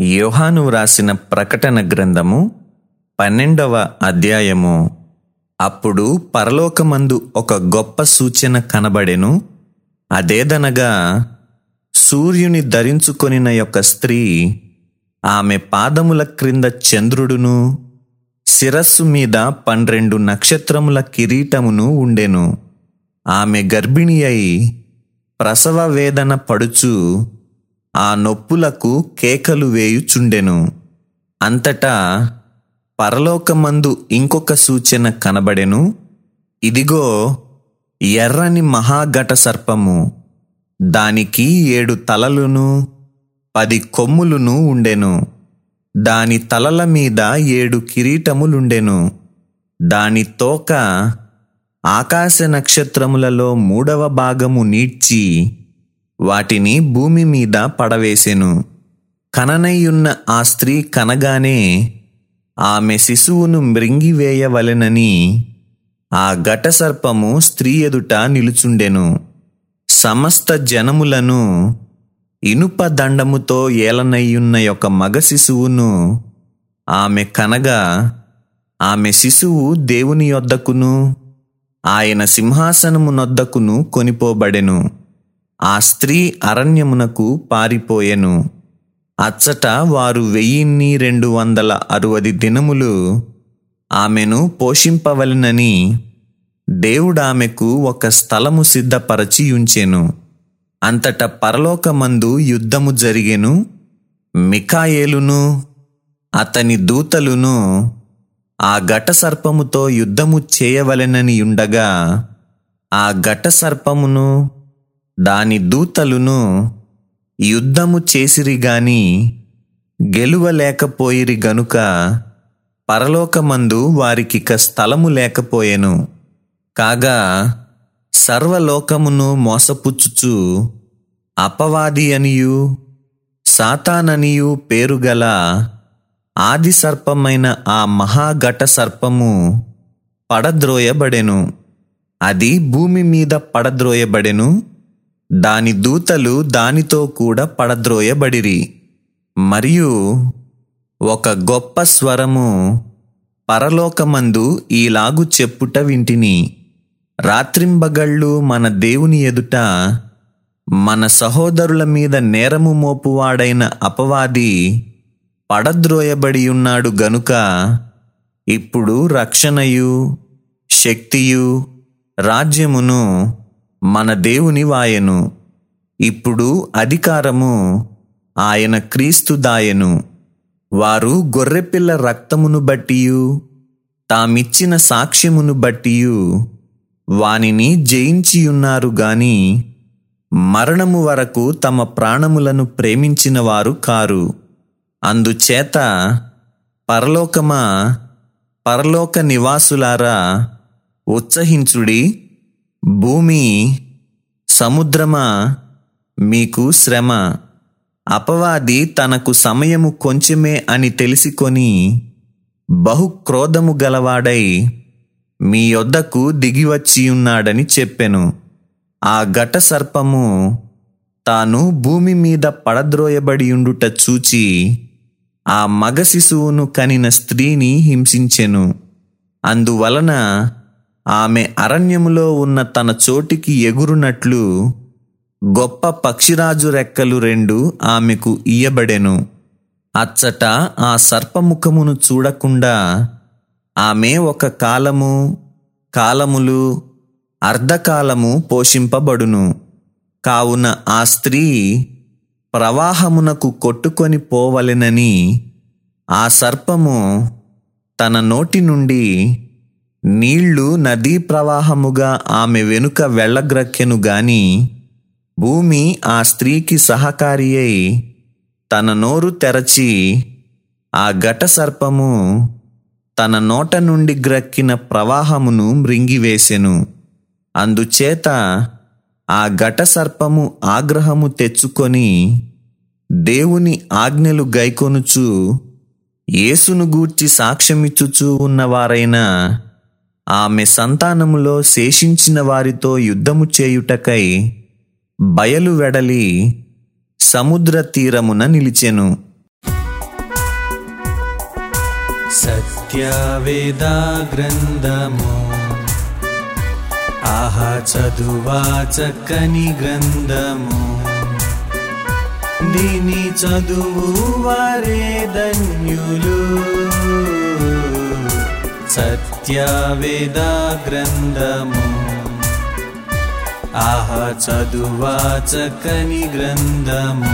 యోహాను వ్రాసిన ప్రకటన గ్రంథము పన్నెండవ అధ్యాయము. అప్పుడు పరలోకమందు ఒక గొప్ప సూచన కనబడెను. అదేదనగా సూర్యుని ధరించుకొనిన యొక్క స్త్రీ ఆమె పాదముల క్రింద చంద్రుడును శిరస్సు మీద పన్నెండు నక్షత్రముల కిరీటమును ఉండెను. ఆమె గర్భిణి అయి ప్రసవ వేదన పడుచు ఆ నొప్పులకు కేకలు వేయుచుండెను. అంతటా పరలోకమందు ఇంకొక సూచన కనబడెను. ఇదిగో ఎర్రని మహాఘట సర్పము. దానికి ఏడు తలలును పది కొమ్ములును ఉండెను. దాని తలల మీద ఏడు కిరీటములుండెను. దాని తోక ఆకాశ నక్షత్రములలో మూడవ భాగము నీడ్చి వాటిని భూమి మీద పడవేసెను. కననయ్యున్న ఆ స్త్రీ కనగానే ఆమె శిశువును మృంగివేయవలెనని ఆ ఘటసర్పము స్త్రీ ఎదుట నిలుచుండెను. సమస్త జనములను ఇనుప దండముతో ఏలనయ్యున్న యొక్క మగ శిశువును ఆమె కనగా ఆమె శిశువు దేవుని యొద్దకును ఆయన సింహాసనమునొద్దకును కొనిపోబడెను. ఆ స్త్రీ అరణ్యమునకు పారిపోయెను. అచ్చట వారు వెయ్యిన్ని రెండు వందల అరవది దినములు ఆమెను పోషింపవలెనని దేవుడామెకు ఒక స్థలము సిద్ధపరచి ఉంచెను. అంతట పరలోకమందు యుద్ధము జరిగెను. మికాయేలును అతని దూతలును ఆ ఘట సర్పముతో యుద్ధము చేయవలెనని ఉండగా ఆ ఘట సర్పమును దాని దూతలును యుద్ధము చేసిరి గాని గెలువలేకపోయిరి గనుక పరలోకమందు వారికిక స్థలము లేకపోయెను. కాగా సర్వలోకమును మోసపుచ్చుచు అపవాది అనియు సాతాననియు పేరుగల ఆది సర్పమైన ఆ మహాఘట సర్పము పడద్రోయబడెను. అది భూమి మీద పడద్రోయబడెను. దాని దూతలు దానితో కూడా పడద్రోయబడిరి. మరియు ఒక గొప్ప స్వరము పరలోకమందు ఈలాగు చెప్పుట వింటిని. రాత్రింబగళ్ళు మన దేవుని ఎదుట మన సహోదరుల మీద నేరము మోపువాడైన అపవాది పడద్రోయబడి ఉన్నాడు గనుక ఇప్పుడు రక్షణయు శక్తియు రాజ్యమును మన దేవుని వాయను. ఇప్పుడు అధికారము ఆయన క్రీస్తు దాయను. వారు గొర్రెపిల్ల రక్తమును బట్టియు తామిచ్చిన సాక్ష్యమును బట్టియు వానిని జయించియున్నారు గాని మరణము వరకు తమ ప్రాణములను ప్రేమించిన వారు కారు. అందుచేత పరలోకమా పరలోక నివాసులారా ఉత్సహించుడి భూమి సముద్రమా? మీకు శ్రమ. అపవాది తనకు సమయము కొంచెమే అని తెలిసికొని బహు క్రోధము గలవాడై మీ యొద్దకు దిగివచ్చియున్నాడని చెప్పెను. ఆ ఘట సర్పము తాను భూమి మీద పడద్రోయబడియుండుట చూచి ఆ మగ శిశువును కనిన స్త్రీని హింసించెను. అందువలన ఆమె అరణ్యములో ఉన్న తన చోటికి ఎగురునట్లు గొప్ప పక్షిరాజు రెక్కలు రెండు ఆమెకు ఇయ్యబడెను. అచ్చట ఆ సర్పముఖమును చూడకుండా ఆమె ఒక కాలము కాలములు అర్ధకాలము పోషింపబడును. కావున ఆ స్త్రీ ప్రవాహమునకు కొట్టుకొని పోవలెనని ఆ సర్పము తన నోటి నుండి నీళ్ళు నదీ ప్రవాహముగా ఆమె వెనుక వెళ్ళగ్రక్కెను గాని భూమి ఆ స్త్రీకి సహకారి అయి తన నోరు తెరచి ఆ ఘట సర్పము తన నోట నుండి గ్రక్కిన ప్రవాహమును మృంగివేసెను. అందుచేత ఆ ఘట సర్పము ఆగ్రహము తెచ్చుకొని దేవుని ఆజ్ఞలు గైకొనుచు యేసును గూర్చి సాక్ష్యమిచ్చుచూ ఉన్నవారైనా ఆమె సంతానములో శేషించిన వారితో యుద్ధము చేయుటకై బయలు వెడలి సముద్ర తీరమున నిలిచెను. సత్యవేద గ్రంథము ఆహా చదువా చక్కని గ్రంథము. దీని చదువు వారే ధన్యులు. సత్యవేద గ్రంథము ఆహా చదువా చక్కని గ్రంథము